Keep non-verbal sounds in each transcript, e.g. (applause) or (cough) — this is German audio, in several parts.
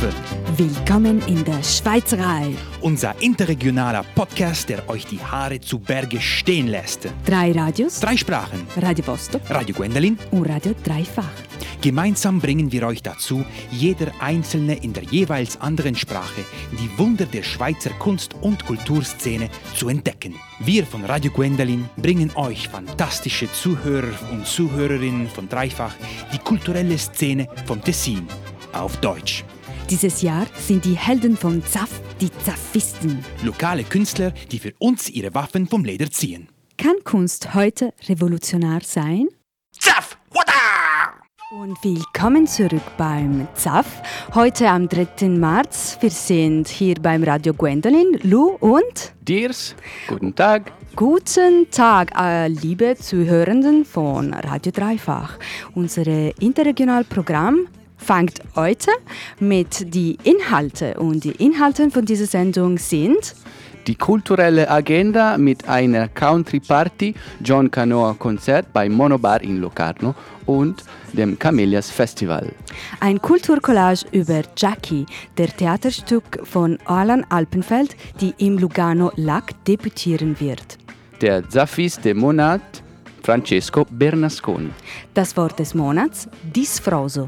Waffe. Willkommen in der Schweizerei. Unser interregionaler Podcast, der euch die Haare zu Berge stehen lässt. Drei Radios, Drei Sprachen. Radio Vostok Radio Gwendolin. und Radio Dreifach. Gemeinsam bringen wir euch dazu, jeder Einzelne in der jeweils anderen Sprache die Wunder der Schweizer Kunst- und Kulturszene zu entdecken. Wir von Radio Gwendolin bringen euch fantastische Zuhörer und Zuhörerinnen von Dreifach die kulturelle Szene vom Tessin auf Deutsch. Dieses Jahr sind die Helden vom ZAF die Zafisten. Lokale Künstler, die für uns ihre Waffen vom Leder ziehen. Kann Kunst heute revolutionär sein? Zaff! Wada! Und willkommen zurück beim ZAF. Heute am 3. März. Wir sind hier beim Radio Gwendolin, Lou und Dirs, guten Tag. Guten Tag, äh, liebe Zuhörenden von Radio Dreifach. Unser Interregionalprogramm fängt heute mit die Inhalte und die Inhalte von dieser Sendung sind Die kulturelle Agenda mit einer Country Party, John Canoa Konzert bei Monobar in Locarno und dem Camellias Festival. ein Kulturcollage über Jackie, der Theaterstück von Alan Alpenfeld, die im Lugano Lac debütieren wird. Der Zafis de Monat, Francesco Bernasconi. Das Wort des Monats, Disfroso.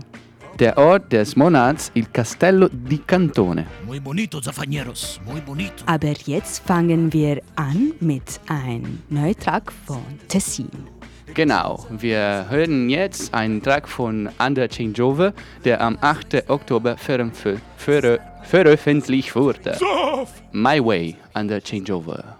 Der Ort des Monats, il Castello di Cantone. Muy bonito, Zafañeros, muy bonito. Aber jetzt fangen wir an mit einem Neutrag von Tessin. Genau, wir hören jetzt einen Track von Under Changeover, der am 8. Oktober veröf- verö- veröffentlicht wurde. My Way, Under Changeover.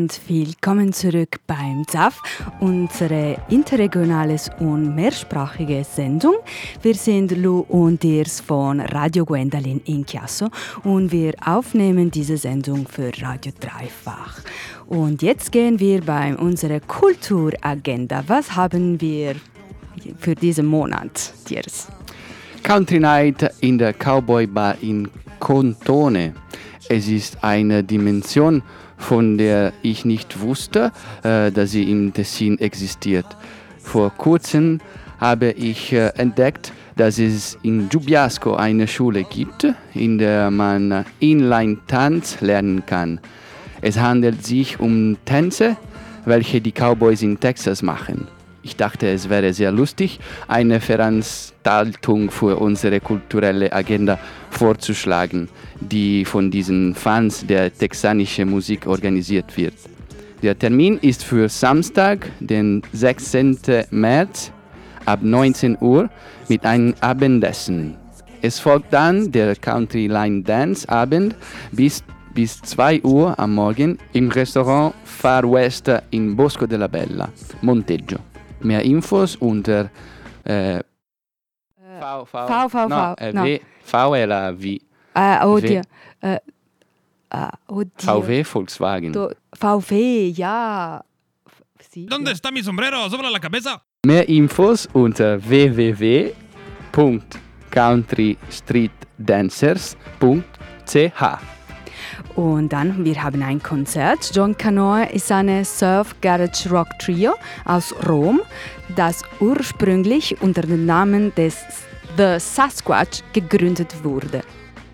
Und willkommen zurück beim ZAF, unsere interregionales und mehrsprachige Sendung. Wir sind Lu und Dirs von Radio Gwendolyn in Chiasso und wir aufnehmen diese Sendung für Radio Dreifach. Und jetzt gehen wir bei unserer Kulturagenda. Was haben wir für diesen Monat, Dirs? Country Night in der Cowboy Bar in Contone. Es ist eine Dimension, von der ich nicht wusste, äh, dass sie im Tessin existiert. Vor kurzem habe ich äh, entdeckt, dass es in Giubiasco eine Schule gibt, in der man Inline-Tanz lernen kann. Es handelt sich um Tänze, welche die Cowboys in Texas machen. Ich dachte, es wäre sehr lustig, eine Veranstaltung für unsere kulturelle Agenda vorzuschlagen, die von diesen Fans der texanischen Musik organisiert wird. Der Termin ist für Samstag, den 16. März ab 19 Uhr mit einem Abendessen. Es folgt dann der Country Line Dance Abend bis, bis 2 Uhr am Morgen im Restaurant Far West in Bosco della Bella, Monteggio. Mehr Infos unter äh, V, V, V, V, no, V, äh, no. V, V è la V, Äh, oh, W. Dio. Äh, ah, oh, Dio. VW Volkswagen. Do, VW, ja. ¿Dónde ja. está mi sombrero? ¡Sobre la cabeza! Mehr Infos unter www.countrystreetdancers.ch. Und dann, wir haben ein Konzert. John Canoa ist eine Surf Garage Rock Trio aus Rom, das ursprünglich unter dem Namen des The Sasquatch gegründet wurde.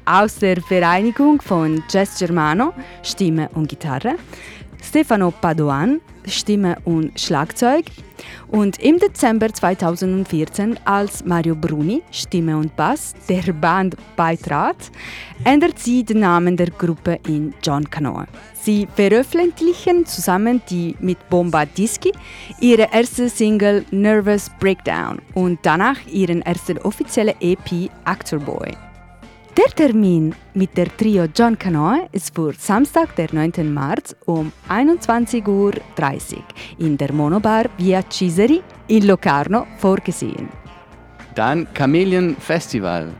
Aus der Vereinigung von Jess Germano, Stimme und Gitarre, Stefano Padoan, Stimme und Schlagzeug und im Dezember 2014, als Mario Bruni, Stimme und Bass, der Band beitrat, ändert sie den Namen der Gruppe in John Canoa. Sie veröffentlichen zusammen die mit Bomba Dischi ihre erste Single Nervous Breakdown und danach ihren ersten offiziellen EP Actor Boy. Der Termin mit der Trio John Canoa ist für Samstag, der 9. März um 21.30 Uhr in der Monobar Via Ciseri in Locarno vorgesehen. Dann Chameleon Festival.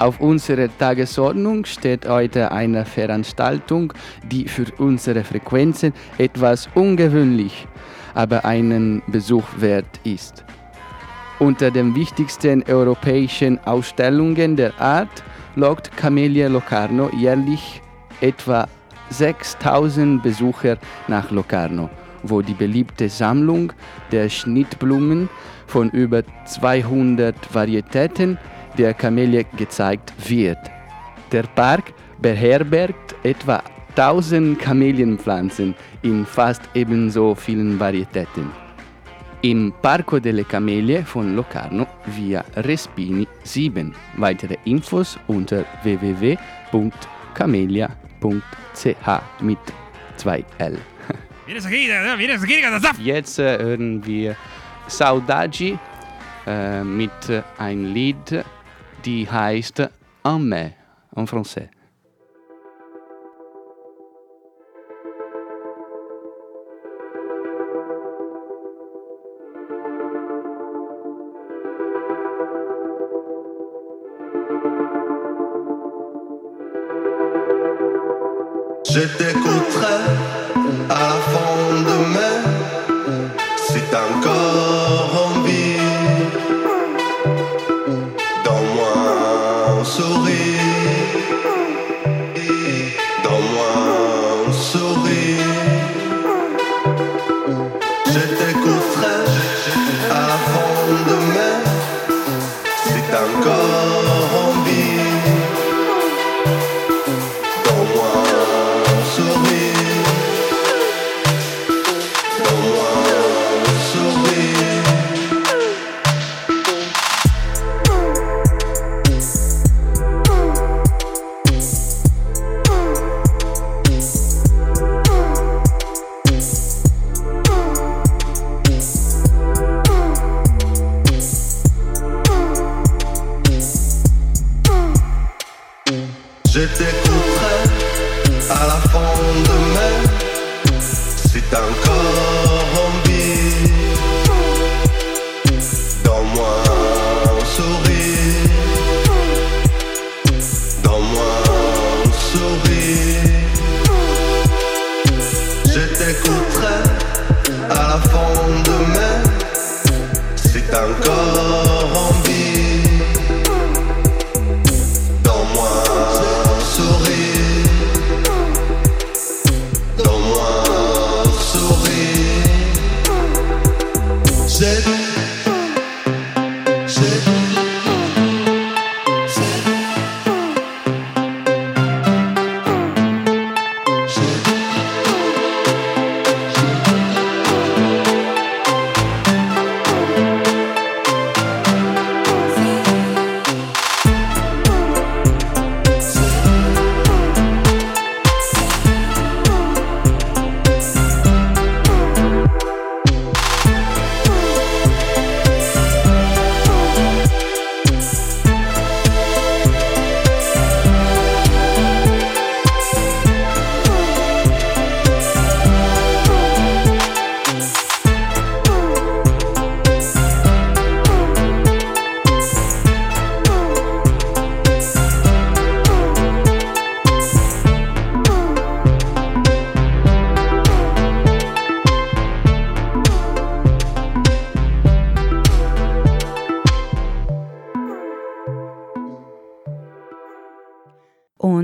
Auf unserer Tagesordnung steht heute eine Veranstaltung, die für unsere Frequenzen etwas ungewöhnlich, aber einen Besuch wert ist. Unter den wichtigsten europäischen Ausstellungen der Art lockt Camellia Locarno jährlich etwa 6000 Besucher nach Locarno, wo die beliebte Sammlung der Schnittblumen von über 200 Varietäten der Kamelie gezeigt wird. Der Park beherbergt etwa 1000 Kamelienpflanzen in fast ebenso vielen Varietäten. Im Parco delle Camelie von Locarno via Respini 7. Weitere Infos unter www.camelia.ch mit 2L. ¡Vienes aquí! ¡Vienes aquí, Gadazaf! Jetzt äh, hören wir Saudagi äh, mit äh, ein Lied, die heißt En mai, en français. se te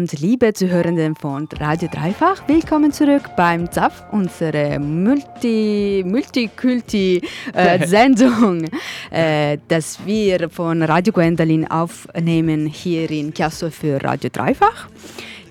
Und liebe Zuhörenden von Radio Dreifach, willkommen zurück beim ZAF, unsere Multi, Multikulti-Sendung, (laughs) äh, das wir von Radio Gwendolin aufnehmen hier in Chiasso für Radio Dreifach.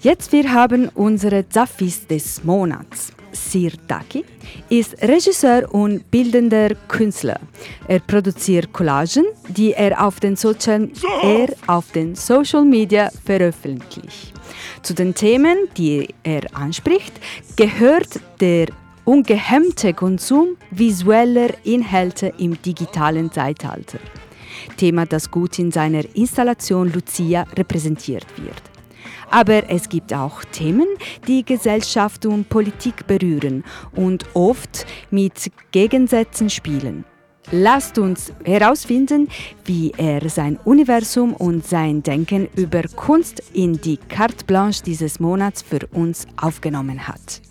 Jetzt wir haben unsere Zafis des Monats. Sirtaki ist Regisseur und bildender Künstler. Er produziert Collagen, die er auf den, Social, er auf den Social Media veröffentlicht. Zu den Themen, die er anspricht, gehört der ungehemmte Konsum visueller Inhalte im digitalen Zeitalter. Thema, das gut in seiner Installation Lucia repräsentiert wird. Aber es gibt auch Themen, die Gesellschaft und Politik berühren und oft mit Gegensätzen spielen. Lasst uns herausfinden, wie er sein Universum und sein Denken über Kunst in die Carte Blanche dieses Monats für uns aufgenommen hat.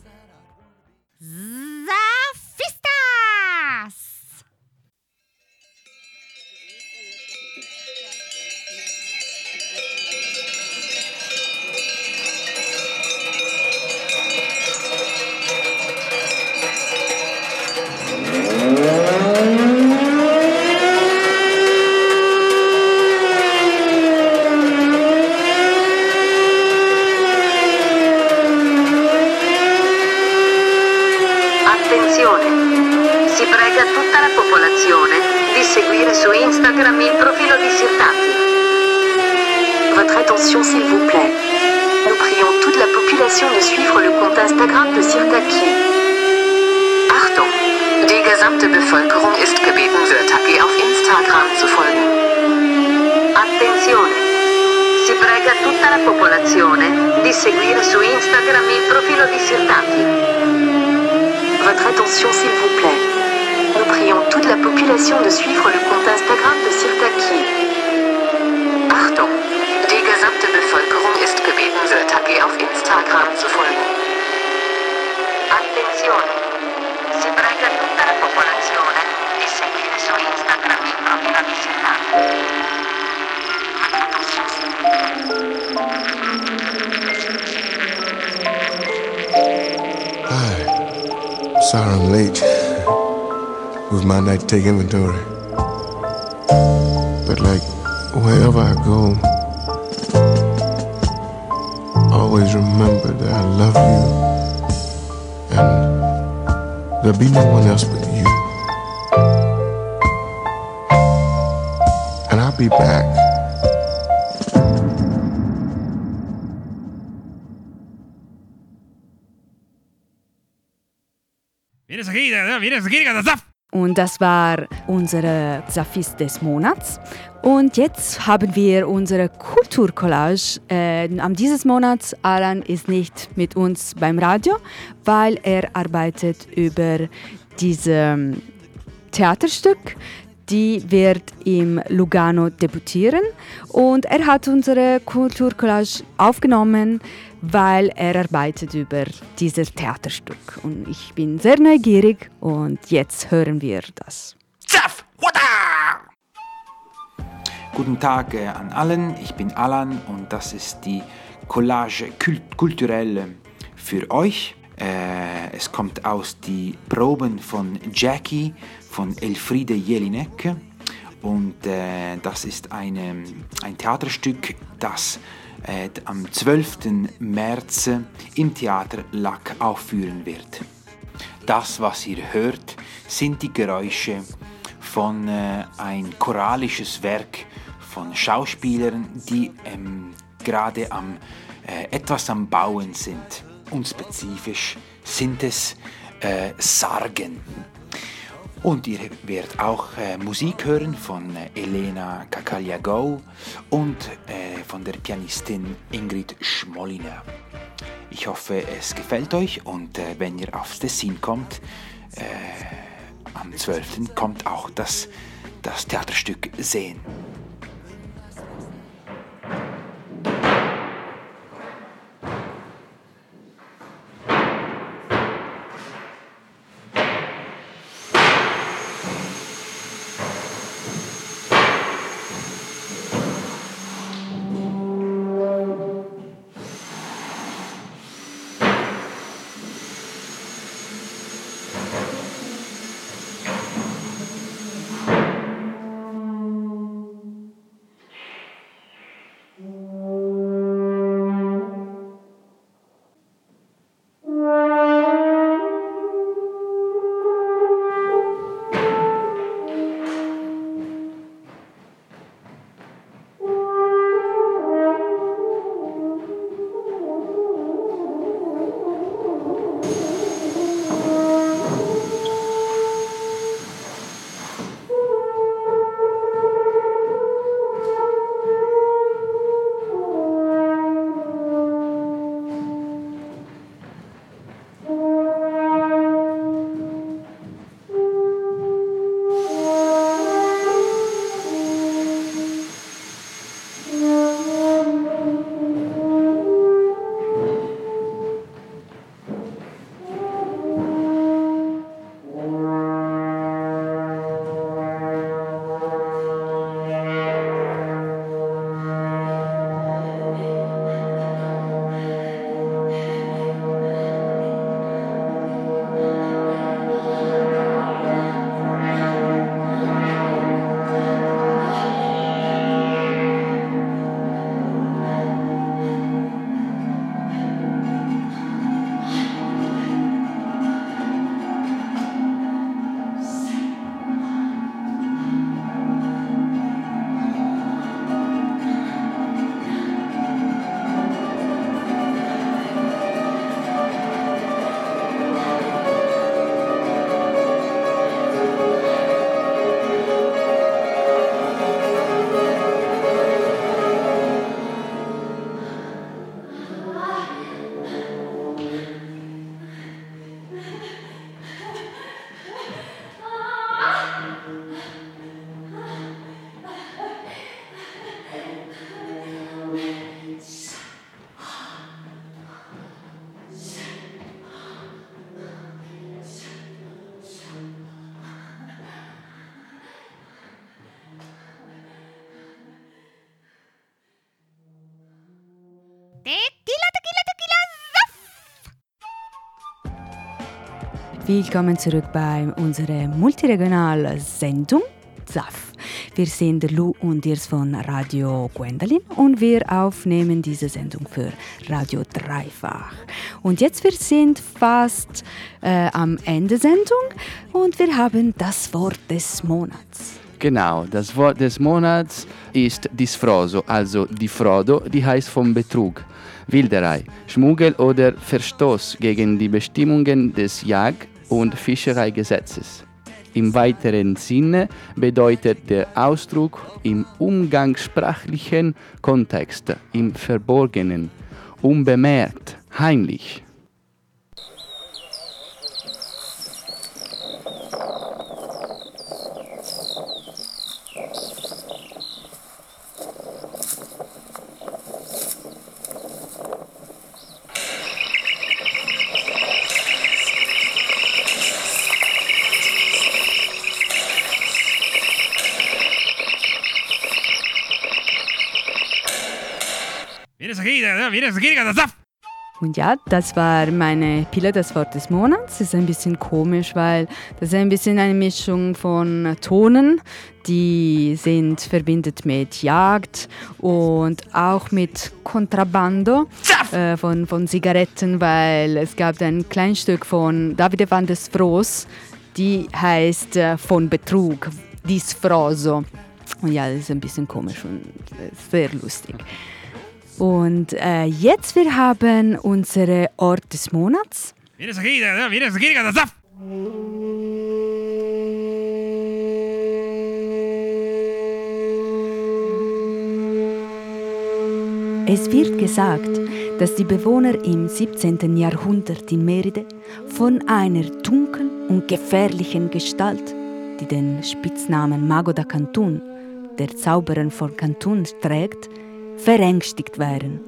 Sirtaki. Votre attention s'il vous plaît. Nous prions toute la population de suivre le compte Instagram de Sirtaki. Achtung! Die gesamte Bevölkerung ist gebeten, Sirtaki auf Instagram zu folgen. Attenzione! Si prega tutta la popolazione di seguire su Instagram il profilo di Sirtaki. Votre attention s'il vous plaît. Nous prions toute la population de suivre le compte Instagram de Sirtaki. Achtung! Die gesamte Bevölkerung ist gebeten, Sirtaki auf Instagram zu folgen? Attenzione! Si prega tutta la popolazione di seguire su Instagram il profilo di. Sorry I'm late. Was my night to take inventory. But like wherever I go, always remember that I love you and there'll be no one else but you. And I'll be back. Vienes aquí, vienes aquí. Und das war unsere Safis des Monats. Und jetzt haben wir unsere Kulturcollage. Äh, am dieses Monats Alan ist nicht mit uns beim Radio, weil er arbeitet über dieses Theaterstück. Die wird im Lugano debütieren und er hat unsere Kulturcollage aufgenommen, weil er arbeitet über dieses Theaterstück. Und ich bin sehr neugierig und jetzt hören wir das. Zaff! Guten Tag äh, an allen, ich bin Alan und das ist die Collage Kult kulturelle für euch. Äh, es kommt aus die Proben von Jackie von Elfriede Jelinek und äh, das ist eine, ein Theaterstück, das äh, am 12. März im Theater Lack aufführen wird. Das, was ihr hört, sind die Geräusche von äh, ein choralisches Werk von Schauspielern, die ähm, gerade am, äh, etwas am Bauen sind. Und spezifisch sind es äh, Sargen. Und ihr werdet auch äh, Musik hören von äh, Elena Kakaliagou und äh, von der Pianistin Ingrid Schmolliner. Ich hoffe, es gefällt euch und äh, wenn ihr aufs Tessin kommt, äh, am 12. kommt auch das, das Theaterstück sehen. Willkommen zurück bei unserer multiregionalen Sendung SAF. Wir sind Lou und Irs von Radio Gwendolyn und wir aufnehmen diese Sendung für Radio Dreifach. Und jetzt wir sind fast äh, am Ende Sendung und wir haben das Wort des Monats. Genau, das Wort des Monats ist disfroso, also die Frodo, die heißt vom Betrug, Wilderei, Schmuggel oder Verstoß gegen die Bestimmungen des Jag- und Fischereigesetzes. Im weiteren Sinne bedeutet der Ausdruck im umgangssprachlichen Kontext, im Verborgenen, unbemerkt, heimlich. Und ja, das war meine Pille, das Wort des Monats. Das ist ein bisschen komisch, weil das ist ein bisschen eine Mischung von Tonen, die sind verbindet mit Jagd und auch mit Contrabbando äh, von, von Zigaretten, weil es gab ein kleines Stück von Davide van des Froos, die heißt äh, von Betrug, disfroso. Und ja, das ist ein bisschen komisch und sehr lustig. Und äh, jetzt wir haben unsere Ort des Monats. Es wird gesagt, dass die Bewohner im 17. Jahrhundert in Meride von einer dunklen und gefährlichen Gestalt, die den Spitznamen Mago da Cantun, der Zauberer von Cantun, trägt, verängstigt waren.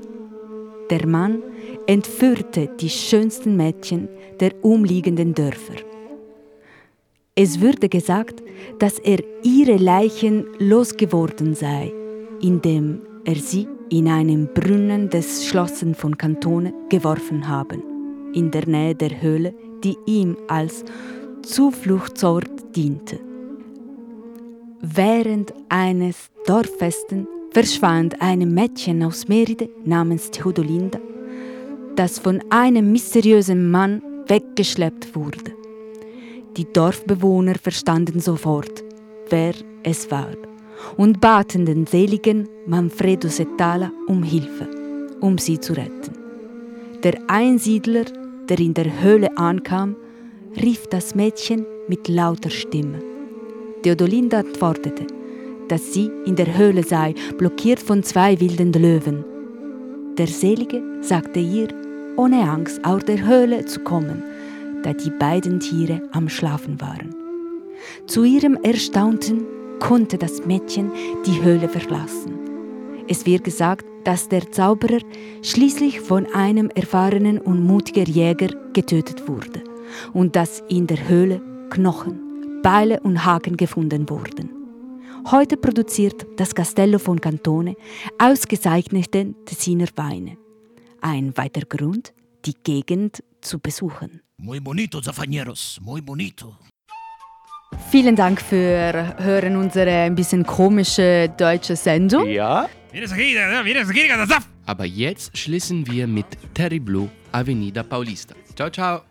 Der Mann entführte die schönsten Mädchen der umliegenden Dörfer. Es würde gesagt, dass er ihre Leichen losgeworden sei, indem er sie in einen Brunnen des Schlosses von Cantone geworfen haben, in der Nähe der Höhle, die ihm als Zufluchtsort diente. Während eines Dorffesten verschwand ein Mädchen aus Meride namens Theodolinda, das von einem mysteriösen Mann weggeschleppt wurde. Die Dorfbewohner verstanden sofort, wer es war, und baten den seligen Manfredo Setala um Hilfe, um sie zu retten. Der Einsiedler, der in der Höhle ankam, rief das Mädchen mit lauter Stimme. Theodolinda antwortete, dass sie in der Höhle sei, blockiert von zwei wilden Löwen. Der Selige sagte ihr, ohne Angst aus der Höhle zu kommen, da die beiden Tiere am Schlafen waren. Zu ihrem Erstaunten konnte das Mädchen die Höhle verlassen. Es wird gesagt, dass der Zauberer schließlich von einem erfahrenen und mutigen Jäger getötet wurde und dass in der Höhle Knochen, Beile und Haken gefunden wurden. Heute produziert das Castello von Cantone ausgezeichnete Tessiner Weine. Ein weiterer Grund, die Gegend zu besuchen. Muy bonito, Zafaneros, muy bonito. Vielen Dank für Hören unsere ein bisschen komische deutsche Sendung. Ja. Aber jetzt schließen wir mit Terry Blue Avenida Paulista. Ciao, ciao.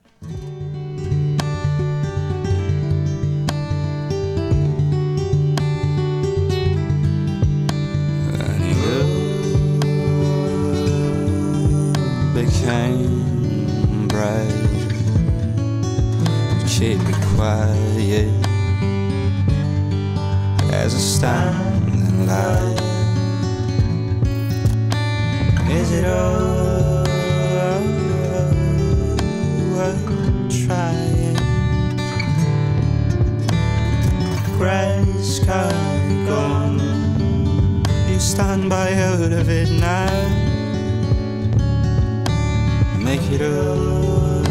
All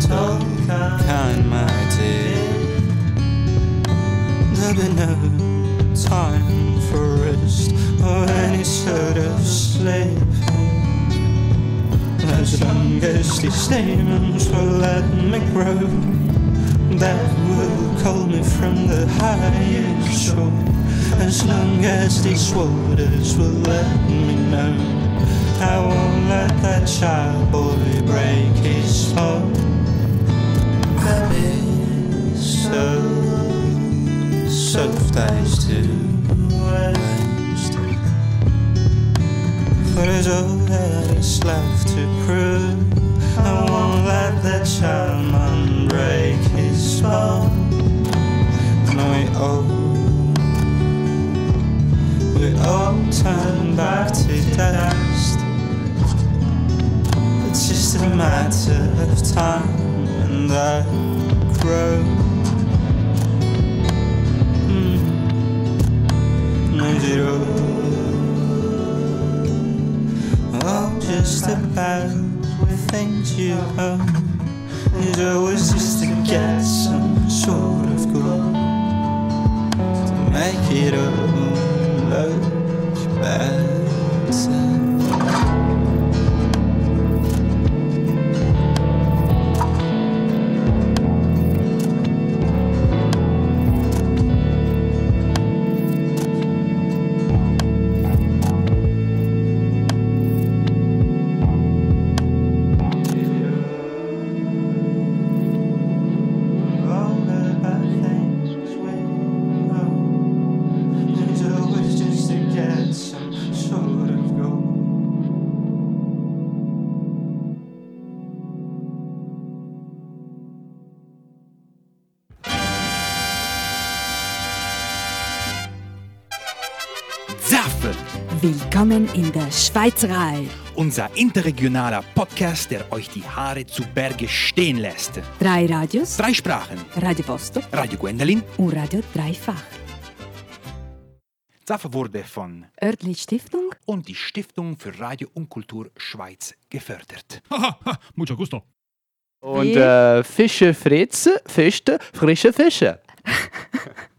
talk kind my dear there'll be no time for rest or any sort of sleep as long as these statements will let me grow that will call me from the highest shore as long as these waters will let me know I won't let that child bully break his fall. I miss so soft eyes to waste. For there's all that is left to prove. I won't let that child man break his fall. No, we all, we all turn back to dust matter of time and I grow. Mm. Is it all, all just about the things you own? Is always just to get some sort of goal to make it all look better. Willkommen in der Schweizerei. unser interregionaler Podcast, der euch die Haare zu Berge stehen lässt. Drei Radios, Drei Sprachen. Radio Vostok Radio Gwendolin. und Radio Dreifach. Zaffe wurde von Örtli Stiftung und die Stiftung für Radio und Kultur Schweiz gefördert. Haha, mucho gusto. Und äh, Fische Fritz fischte frische Fische. (laughs)